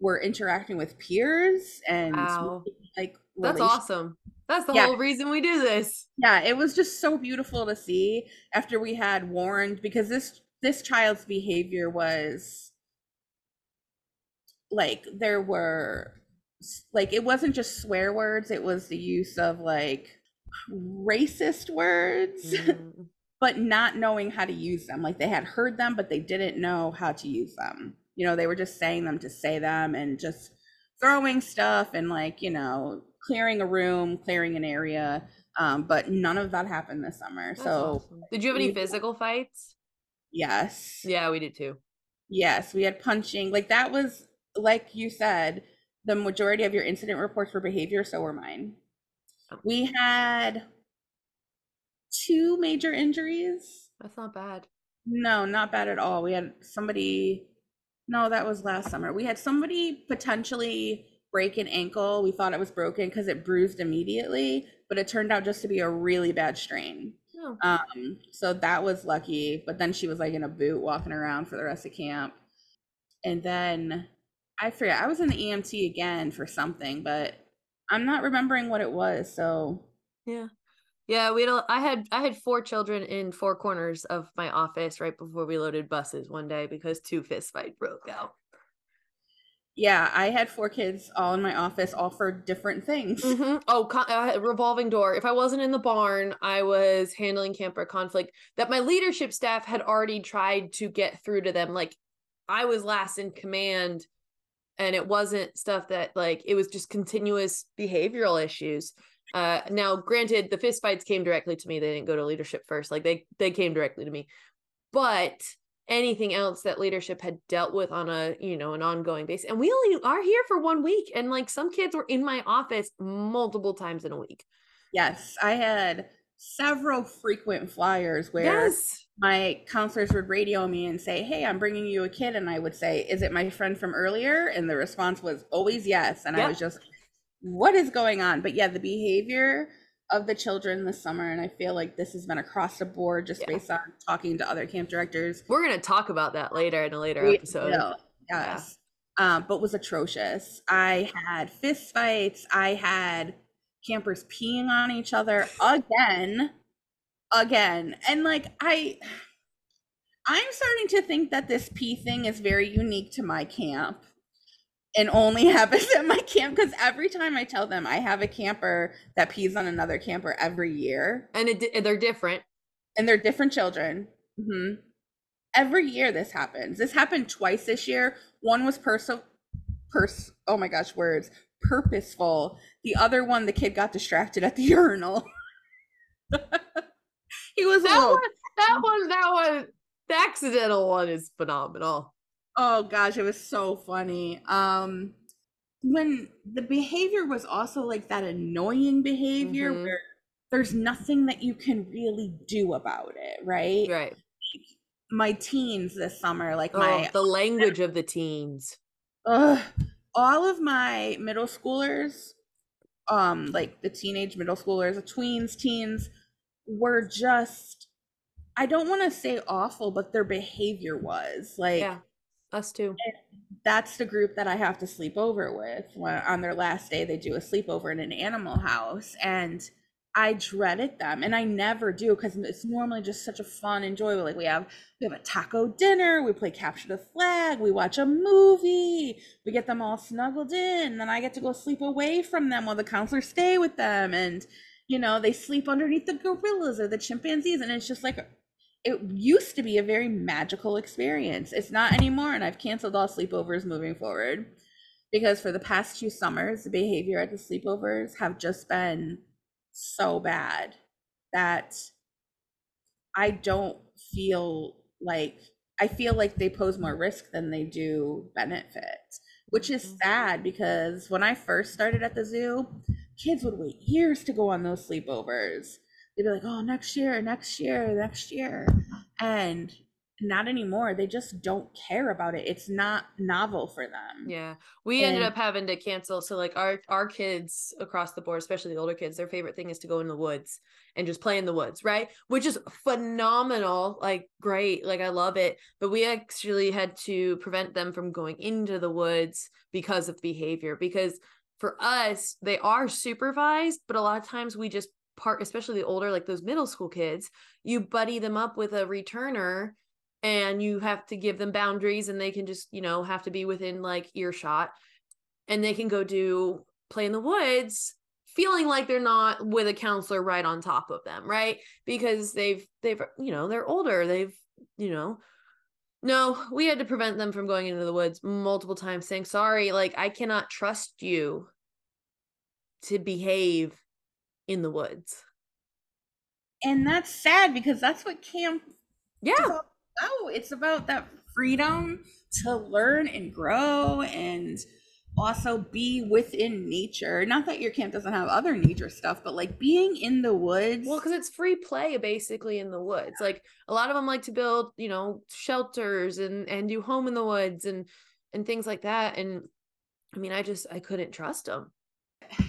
were interacting with peers and wow. like that's awesome. That's the yeah. whole reason we do this. Yeah, it was just so beautiful to see after we had warned because this this child's behavior was like there were like it wasn't just swear words it was the use of like racist words mm. but not knowing how to use them like they had heard them but they didn't know how to use them you know, they were just saying them to say them and just throwing stuff and like, you know, clearing a room, clearing an area. Um, but none of that happened this summer. That's so awesome. did you have any physical fights? yes. Yeah, we did too. Yes, we had punching. Like that was like you said, the majority of your incident reports were behavior, so were mine. We had two major injuries. That's not bad. No, not bad at all. We had somebody no, that was last summer. We had somebody potentially break an ankle. We thought it was broken because it bruised immediately, but it turned out just to be a really bad strain. Oh, Um, so that was lucky. But then she was like in a boot walking around for the rest of camp. And then I forget, I was in the EMT again for something, but I'm not remembering what it was. So yeah. Yeah, we had a, I had I had four children in four corners of my office right before we loaded buses one day because two fist fight broke out. yeah, I had four kids all in my office, all for different things. Mhm. Oh, con- uh, revolving door. If I wasn't in the barn, I was handling camper conflict that my leadership staff had already tried to get through to them. Like I was last in command, and it wasn't stuff that like it was just continuous behavioral issues. Uh, now, granted, the fist fights came directly to me. They didn't go to leadership first. Like they they came directly to me, but anything else that leadership had dealt with on a you know an ongoing basis and we only are here for one week and like some kids were in my office multiple times in a week Yes, I had several frequent flyers where yes my counselors would radio me and say, Hey, I'm bringing you a kid. And I would say, Is it my friend from earlier? And the response was always yes. And I was just, What is going on? But yeah, the behavior of the children this summer, and I feel like this has been across the board just Yeah. based on talking to other camp directors. we're gonna talk about that later in a later We episode Yeah. Yes. Um, but was atrocious. I had fist fights. I had campers peeing on each other again, again. And like I I'm starting to think that this pee thing is very unique to my camp and only happens at my camp because every time I tell them I have a camper that pees on another camper every year and it, they're different and they're different children. hmm Every year this happens. This happened twice this year. One was perso pers oh my gosh, words. Purposeful. The other one, the kid got distracted at the urinal. he was that little one that one that one the accidental one is phenomenal Oh gosh, it was so funny. Um when the behavior was also like that annoying behavior Mhm. where there's nothing that you can really do about it, right? right My teens this summer, like oh, my the language of the teens Ugh, all of my middle schoolers, um, like the teenage middle schoolers, the tweens, teens, were just I don't want to say awful, but their behavior was like yeah us too that's the group that I have to sleep over with. When on their last day, they do a sleepover in an animal house, and I dreaded them, and I never do because it's normally just such a fun, enjoyable. Like we have we have a taco dinner, we play capture the flag, we watch a movie, we get them all snuggled in, and then I get to go sleep away from them while the counselors stay with them, and you know they sleep underneath the gorillas or the chimpanzees, and it's just like it used to be a very magical experience. It's not anymore, and I've canceled all sleepovers moving forward because for the past two summers, the behavior at the sleepovers have just been so bad that I don't feel like I feel like they pose more risk than they do benefit, which is Mhm. sad because when I first started at the zoo, kids would wait years to go on those sleepovers they'd be like, oh, next year, next year, next year. And not anymore. They just don't care about it. It's not novel for them. Yeah. We ended up having to cancel. So like our our kids across the board, especially the older kids, their favorite thing is to go in the woods and just play in the woods, right? Which is phenomenal, like great, like I love it. But we actually had to prevent them from going into the woods because of behavior. Because for us, they are supervised, but a lot of times we just part, especially the older, like those middle school kids, you buddy them up with a returner and you have to give them boundaries and they can just you know have to be within like earshot and they can go do play in the woods feeling like they're not with a counselor right on top of them right because they've they've you know they're older they've you know No, we had to prevent them from going into the woods multiple times, saying, sorry, like, I cannot trust you to behave in the woods. And that's sad because that's what camp Yeah. Oh, it's about that freedom to learn and grow and also be within nature. Not that your camp doesn't have other nature stuff, but like being in the woods. Well, because it's free play basically in the woods. Like a lot of them like to build, you know, shelters and and do home in the woods and and things like that. And I mean, I just I couldn't trust them.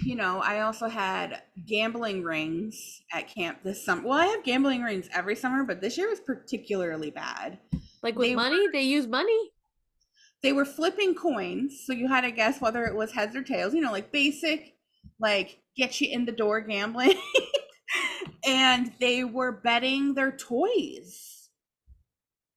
You know, I also had gambling rings at camp this summer. Well, I have gambling rings every summer, but this year was particularly bad. Like with They money, they use money. They were flipping coins, so you had to guess whether it was heads or tails, you know, like basic, like get you in the door gambling. and they were betting their toys.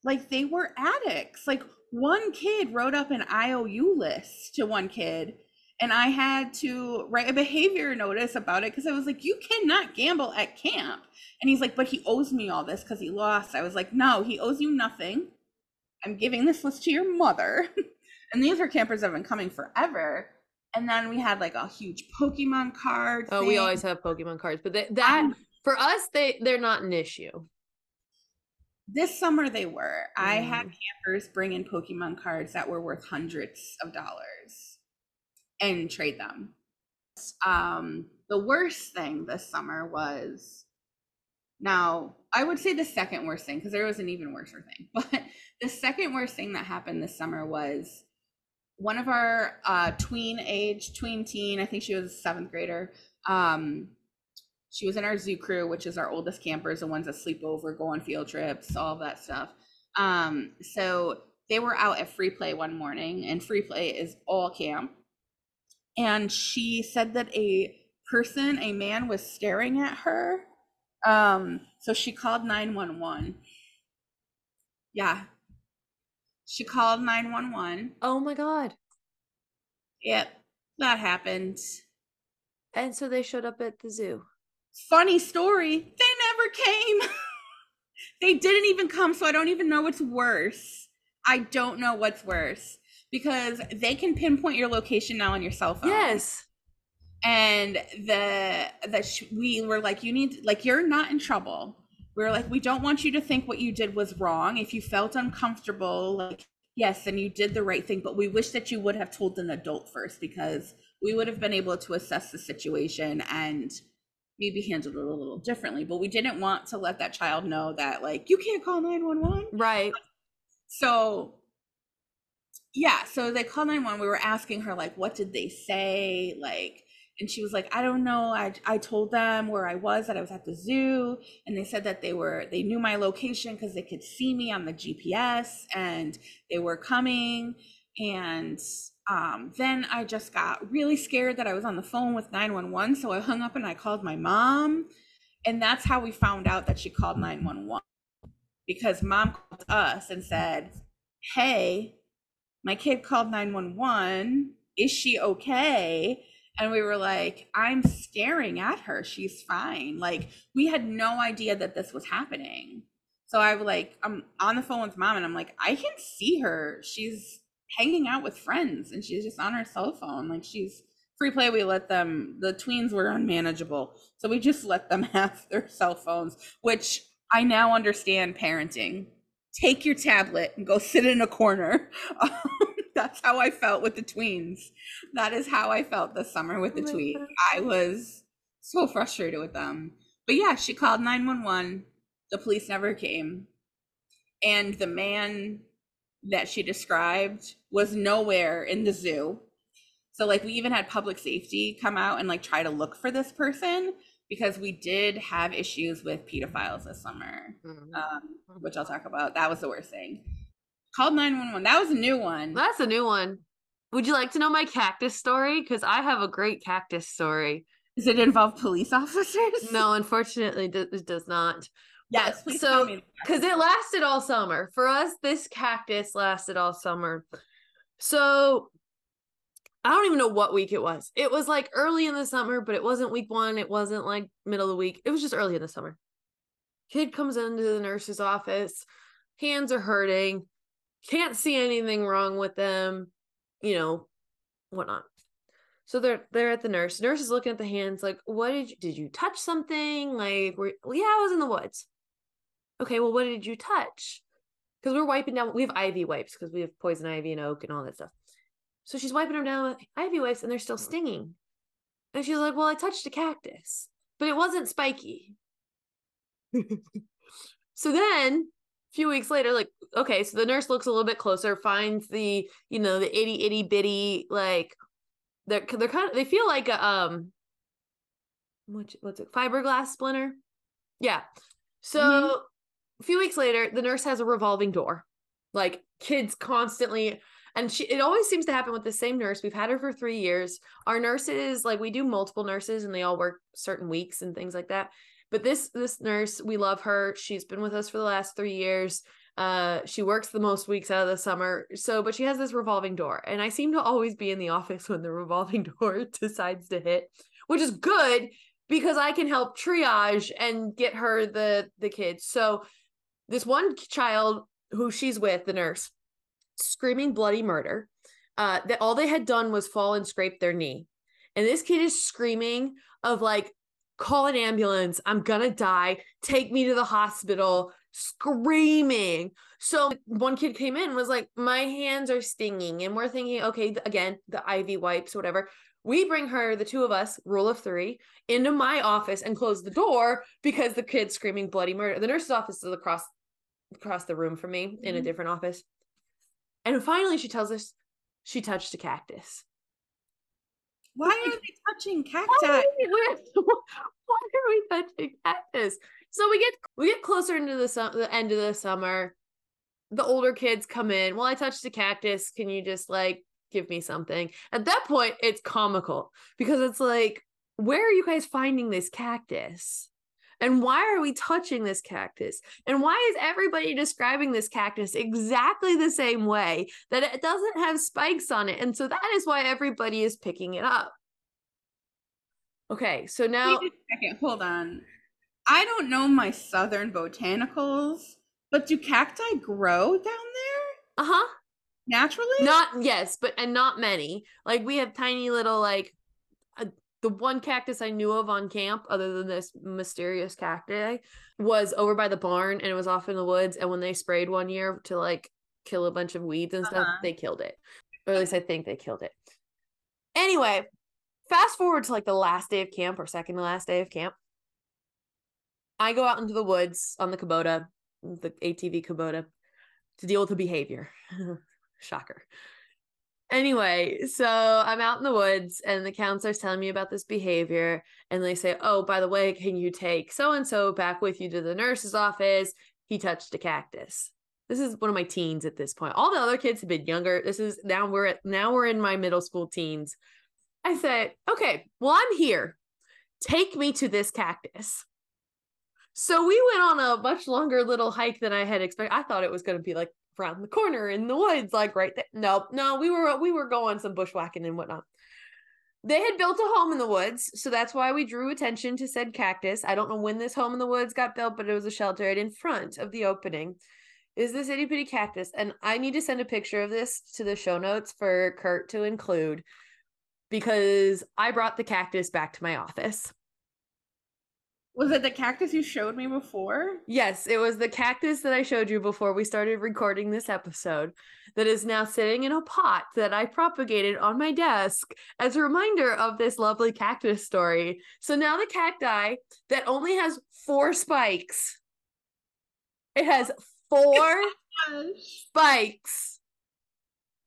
Like they were addicts. Like one kid wrote up an IOU list to one kid and I had to write a behavior notice about it because I was like, you cannot gamble at camp. And he's like, but he owes me all this because he lost. I was like, no, he owes you nothing. I'm giving this list to your mother. and these are campers that have been coming forever. And then we had like a huge Pokemon card. Oh, we always have Pokemon cards, but they, that I'm- for us, they they're not an issue. this summer they were. I had Mm. campers bring in Pokemon cards that were worth hundreds of dollars and trade them. Um, the worst thing this summer was now I would say the second worst thing because there was an even worse thing, but the second worst thing that happened this summer was one of our uh, tween age, tween teen, I think she was a seventh grader. Um, she was in our zoo crew, which is our oldest campers, the ones that sleep over, go on field trips, all that stuff. Um, so they were out at free play one morning, and free play is all camp. And she said that a person, a man, was staring at her. Um, so she called 911. Yeah. She called 911. Oh my god! Yep, that happened. And so they showed up at the zoo. Funny story, they never came. they didn't even come, so I don't even know what's worse. I don't know what's worse because they can pinpoint your location now on your cell phone. Yes. and the that sh- we were like you need like you're not in trouble we were like we don't want you to think what you did was wrong if you felt uncomfortable like yes then you did the right thing but we wish that you would have told an adult first because we would have been able to assess the situation and maybe handled it a little differently but we didn't want to let that child know that like you can't call 911 Right. so yeah so they called 911 we were asking her like what did they say like and she was like i don't know i i told them where i was that i was at the zoo and they said that they were they knew my location because they could see me on the gps and they were coming and um, then i just got really scared that i was on the phone with 911 so i hung up and i called my mom and that's how we found out that she called 911 because mom called us and said hey my kid called 911 is she okay? And we were like i'm staring at her. She's fine. Like we had no idea that this was happening. So i was like i'm on the phone with mom and i'm like i can see her. She's hanging out with friends and she's just on her cell phone. Like she's free play. We let them the tweens were unmanageable. So we just let them have their cell phones which i now understand parenting take your tablet and go sit in a corner. That's how i felt with the tweens. That is how i felt this summer with the Oh tweens. i was so frustrated with them. But yeah she called 911 the police never came. And the man that she described was nowhere in the zoo. So like we even had public safety come out and like try to look for this person because we did have issues with pedophiles this summer Mhm. um, which I'll talk about. That was the worst thing. Called 911. That was a new one. That's a new one. Would you like to know my cactus story? Because I have a great cactus story. Does it involve police officers? No, unfortunately, it does not. Yes, please So. Because it lasted all summer. For us, this cactus lasted all summer. So I don't even know what week it was. It was like early in the summer, but it wasn't week one. It wasn't like middle of the week. It was just early in the summer. Kid comes into the nurse's office, hands are hurting. can't see anything wrong with them, you know, whatnot. So they're they're at the nurse. Nurse is looking at the hands, like, what did you did you touch something? Like, were, well, yeah, I was in the woods. Okay, well, what did you touch? Because we're wiping down. We have ivy wipes because we have poison ivy and oak and all that stuff. So she's wiping them down with ivy wipes, and they're still stinging. And she's like, "Well, I touched a cactus, but it wasn't spiky." so then a few weeks later, like, okay, so the nurse looks a little bit closer, finds the, you know, the itty itty bitty, like they're they're kind of they feel like a um what, what's it fiberglass splinter yeah so mm-hmm. a few weeks later the nurse has a revolving door like kids constantly and she it always seems to happen with the same nurse. We've had her for three years. Our nurses like we do multiple nurses and they all work certain weeks and things like that. But this this nurse we love her. She's been with us for the last three years. Uh she works the most weeks out of the summer. So but she has this revolving door. And i seem to always be in the office when the revolving door decides to hit which is good because i can help triage and get her the the kids. So this one child who she's with the nurse screaming bloody murder uh that all they had done was fall and scrape their knee and this kid is screaming of like call an ambulance i'm gonna die take me to the hospital screaming. So one kid came in was like, My hands are stinging. And we're thinking, okay, again, the ivy wipes, whatever. We bring her, the two of us, rule of three, into my office and close the door because the kid's screaming bloody murder. The nurse's office is across across the room from me mm-hmm. in a mm-hmm. different office. And finally she tells us she touched a cactus. Why are we touching cacti? Why are we, why are we touching cactus? So we get we get closer into the, su- the end of the summer. The older kids come in. Well, I touched a cactus. Can you just like give me something? At that point, it's comical because it's like, where are you guys finding this cactus? And why are we touching this cactus? And why is everybody describing this cactus exactly the same way that it doesn't have spikes on it? And so that is why everybody is picking it up. Okay, so now. Wait a second, hold on. I don't know my southern botanicals, but do cacti grow down there? Uh huh. Naturally? Not yes, but and not many. Like we have tiny little like the one cactus I knew of on camp, other than this mysterious cacti, was over by the barn and it was off in the woods. And when they sprayed one year to like kill a bunch of weeds and stuff, uh-huh. they killed it. Or at least I think they killed it. Anyway, fast forward to like the last day of camp or second to last day of camp. I go out into the woods on the Kubota, the ATV Kubota, to deal with the behavior. Shocker. Anyway, so I'm out in the woods and the counselor's telling me about this behavior. And they say, Oh, by the way, can you take so and so back with you to the nurse's office? He touched a cactus. This is one of my teens at this point. All the other kids have been younger. This is now we're at now we're in my middle school teens. I said, okay, well, I'm here. Take me to this cactus. So we went on a much longer little hike than I had expected. I thought it was going to be like around the corner in the woods, like right there. No, no, we were we were going some bushwhacking and whatnot. They had built a home in the woods, so that's why we drew attention to said cactus. I don't know when this home in the woods got built, but it was a shelter right in front of the opening. Is this itty bitty cactus? And I need to send a picture of this to the show notes for Kurt to include because I brought the cactus back to my office. Was it the cactus you showed me before? Yes, it was the cactus that I showed you before we started recording this episode that is now sitting in a pot that I propagated on my desk as a reminder of this lovely cactus story. So now the cacti that only has four spikes, it has four spikes,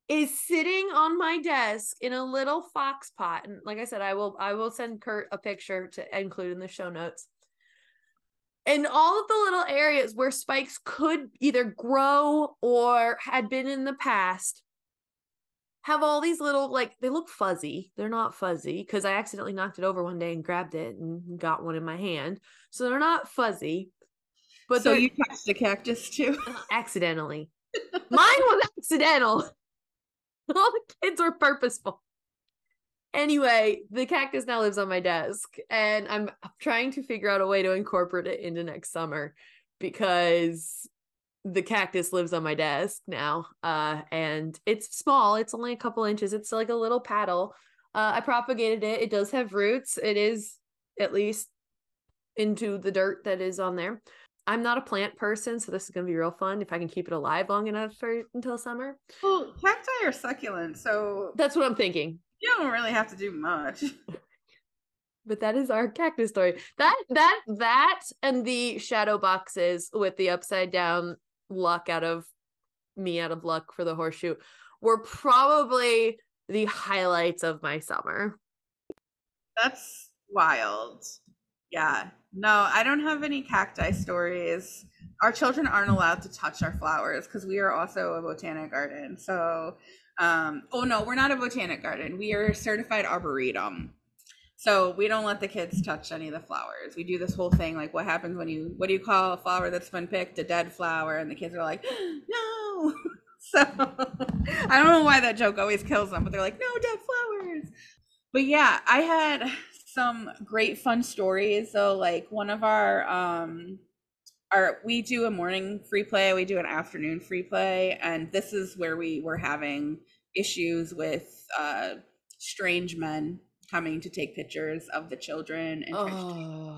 is sitting on my desk in a little fox pot. And like I said, I will I will send Kurt a picture to include in the show notes and all of the little areas where spikes could either grow or had been in the past have all these little like they look fuzzy. They're not fuzzy because i accidentally knocked it over one day and grabbed it and got one in my hand. So they're not fuzzy but so you touched the cactus too? Uh, accidentally. Mine was accidental. All the kids were purposeful Anyway, the cactus now lives on my desk, and I'm trying to figure out a way to incorporate it into next summer because the cactus lives on my desk now. Uh, and it's small. It's only a couple inches. It's like a little paddle. Uh, I propagated it. It does have roots. It is at least into the dirt that is on there. I'm not a plant person, so this is gonna be real fun if I can keep it alive long enough for until summer. Well, cacti are succulent, so That's what I'm thinking. You don't really have to do much. But that is our cactus story. That that that and the shadow boxes with the upside down luck out of me out of luck for the horseshoe were probably the highlights of my summer. That's wild. Yeah. No, I don't have any cacti stories. Our children aren't allowed to touch our flowers because we are also a botanic garden. So, um, oh no, we're not a botanic garden. We are certified arboretum. So we don't let the kids touch any of the flowers. We do this whole thing like what happens when you what do you call a flower that's been picked? A dead flower, and the kids are like, no. So I don't know why that joke always kills them, but they're like, no dead flowers. But yeah, I had some great fun stories. So like one of our um our we do a morning free play, we do an afternoon free play, and this is where we were having issues with uh strange men coming to take pictures of the children and Oh.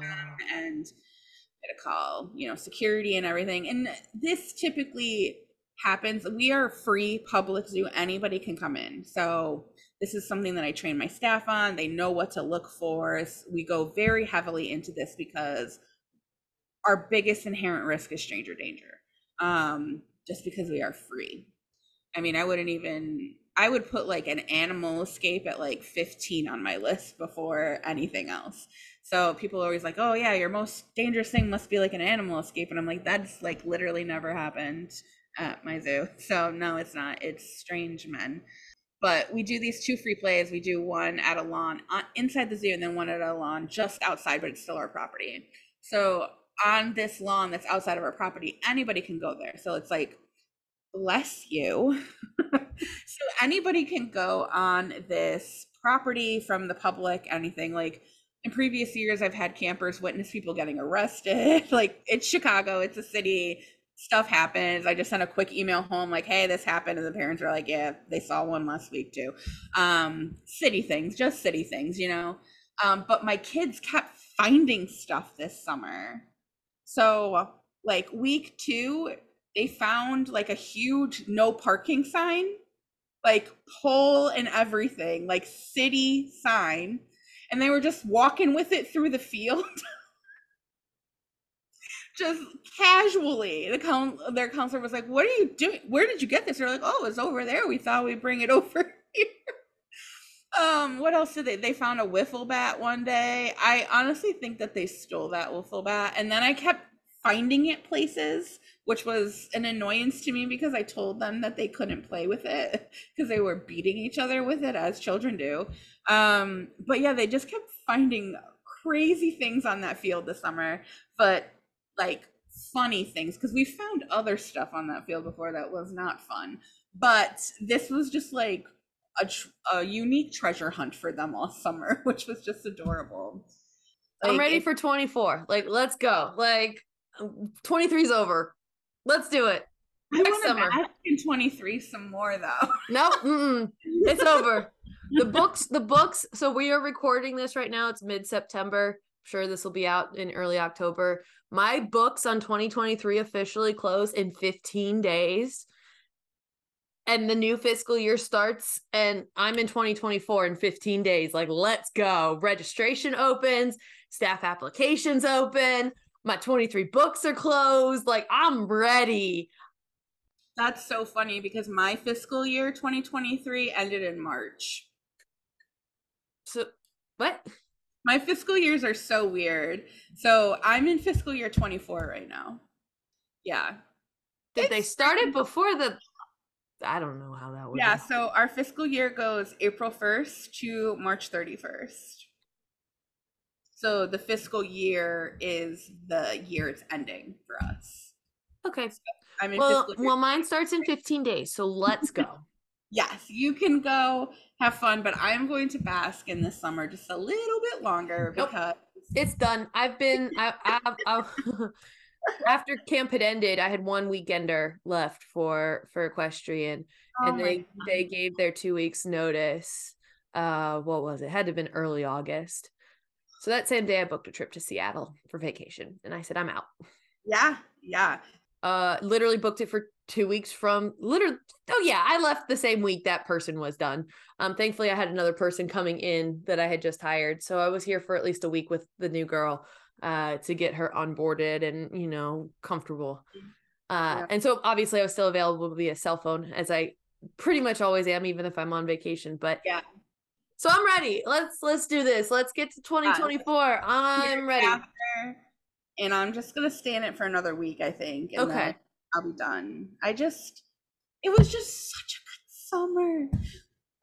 and get a call, you know, security and everything. And this typically happens. We are free public zoo. Anybody can come in. So this is something that I train my staff on. They know what to look for. We go very heavily into this because our biggest inherent risk is stranger danger. Um, just because we are free. I mean, I wouldn't even I would put like an animal escape at like 15 on my list before anything else. So people are always like, "Oh yeah, your most dangerous thing must be like an animal escape," and I'm like, "That's like literally never happened at my zoo." So no, it's not. It's strange men. But we do these two free plays. We do one at a lawn uh, inside the zoo, and then one at a lawn just outside, but it's still our property. So on this lawn that's outside of our property, anybody can go there. So it's like, bless you. so anybody can go on this property from the public, anything. Like in previous years i've had campers witness people getting arrested. Like it's chicago it's a city stuff happens. I just sent a quick email home like hey this happened and the parents are like yeah they saw one last week too. Um city things just city things you know? Um but my kids kept finding stuff this summer so like week two they found like a huge no parking sign like pole and everything like city sign and they were just walking with it through the field. Just casually the coun their counselor was like what are you doing? Where did you get this? They're like oh it's over there. We thought we'd bring it over here um what else did they they found a wiffle bat one day? I honestly think that they stole that wiffle bat and then i kept finding it places which was an annoyance to me because i told them that they couldn't play with it because they were beating each other with it as children do. Um but yeah they just kept finding crazy things on that field this summer but like funny things because we found other stuff on that field before that was not fun. But this was just like a, tr- a unique treasure hunt for them all summer which was just adorable I'm ready for 24. Like, let's go. Like, 23's over. Let's do it. i next want to summer. in 23 some more though Nope. It's over. The books, the books. So we are recording this right now. It's mid September. Sure, this will be out in early October. My books on 2023 officially close in 15 days. And the new fiscal year starts, and I'm in 2024 in 15 days. Like, let's go. Registration opens, staff applications open. My 23 books are closed. Like, I'm ready. That's so funny because my fiscal year 2023 ended in March. So, what? My fiscal years are so weird. So I'm in fiscal year 24 right now. Yeah. Did they start it before the? I don't know how that would. Yeah. be. So our fiscal year goes April 1st to March 31st. So the fiscal year is the year it's ending for us. Okay. I'm in Well, well, mine starts in 15 days, so let's go. Yes, you can go have fun, but I'm going to bask in the summer just a little bit longer Nope. because it's done. I've been. I. I. I after camp had ended, I had one weekender left for for equestrian, Oh and they God. they gave their two weeks notice. Uh, what was it? Had to have been early August. So that same day, I booked a trip to Seattle for vacation, and I said I'm out. Yeah, yeah. Uh, literally booked it for two weeks from literally. Oh yeah, I left the same week that person was done. Um, thankfully, I had another person coming in that I had just hired, so I was here for at least a week with the new girl, uh, to get her onboarded and you know comfortable. Uh, Yeah. and so obviously I was still available via cell phone as I pretty much always am, even if I'm on vacation. But Yeah. So I'm ready. Let's let's do this. Let's get to 2024. I'm ready. After, and I'm just gonna stay in it for another week, I think. and Okay. I'll be done. I just, it was just such a good summer.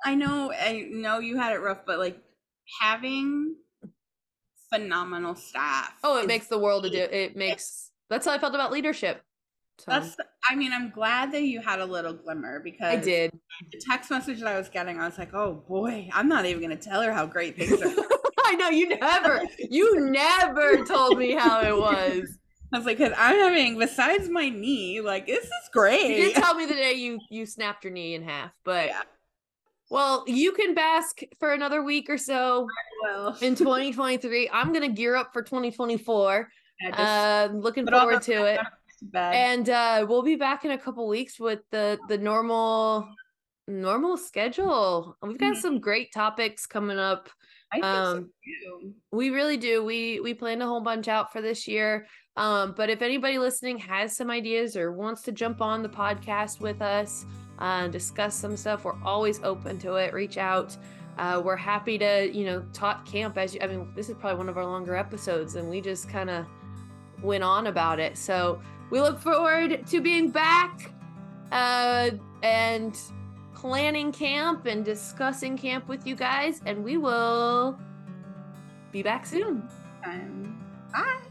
I know, I know you had it rough, but like having phenomenal staff. Oh, it makes the world to do. It makes. That's how I felt about leadership. So That's. I mean, I'm glad that you had a little glimmer because I did. the text message that I was getting, I was like, oh boy, I'm not even gonna tell her how great things are. I know you never, you never told me how it was. I was like, because I'm having, besides my knee, like this is great. You did tell me the day you you snapped your knee in half, but Yeah. Well, you can bask for another week or so in 2023. I'm gonna gear up for 2024. I just Uh, looking forward to it. and uh we'll be back in a couple weeks with the the normal normal schedule we've got Mhm. some great topics coming up I think so um, too. we really do we we planned a whole bunch out for this year um but if anybody listening has some ideas or wants to jump on the podcast with us uh discuss some stuff we're always open to it. Reach out. Uh, we're happy to you know talk camp as you i mean this is probably one of our longer episodes and we just kind of went on about it. So we look forward to being back uh, and planning camp and discussing camp with you guys and we will be back soon. Bye.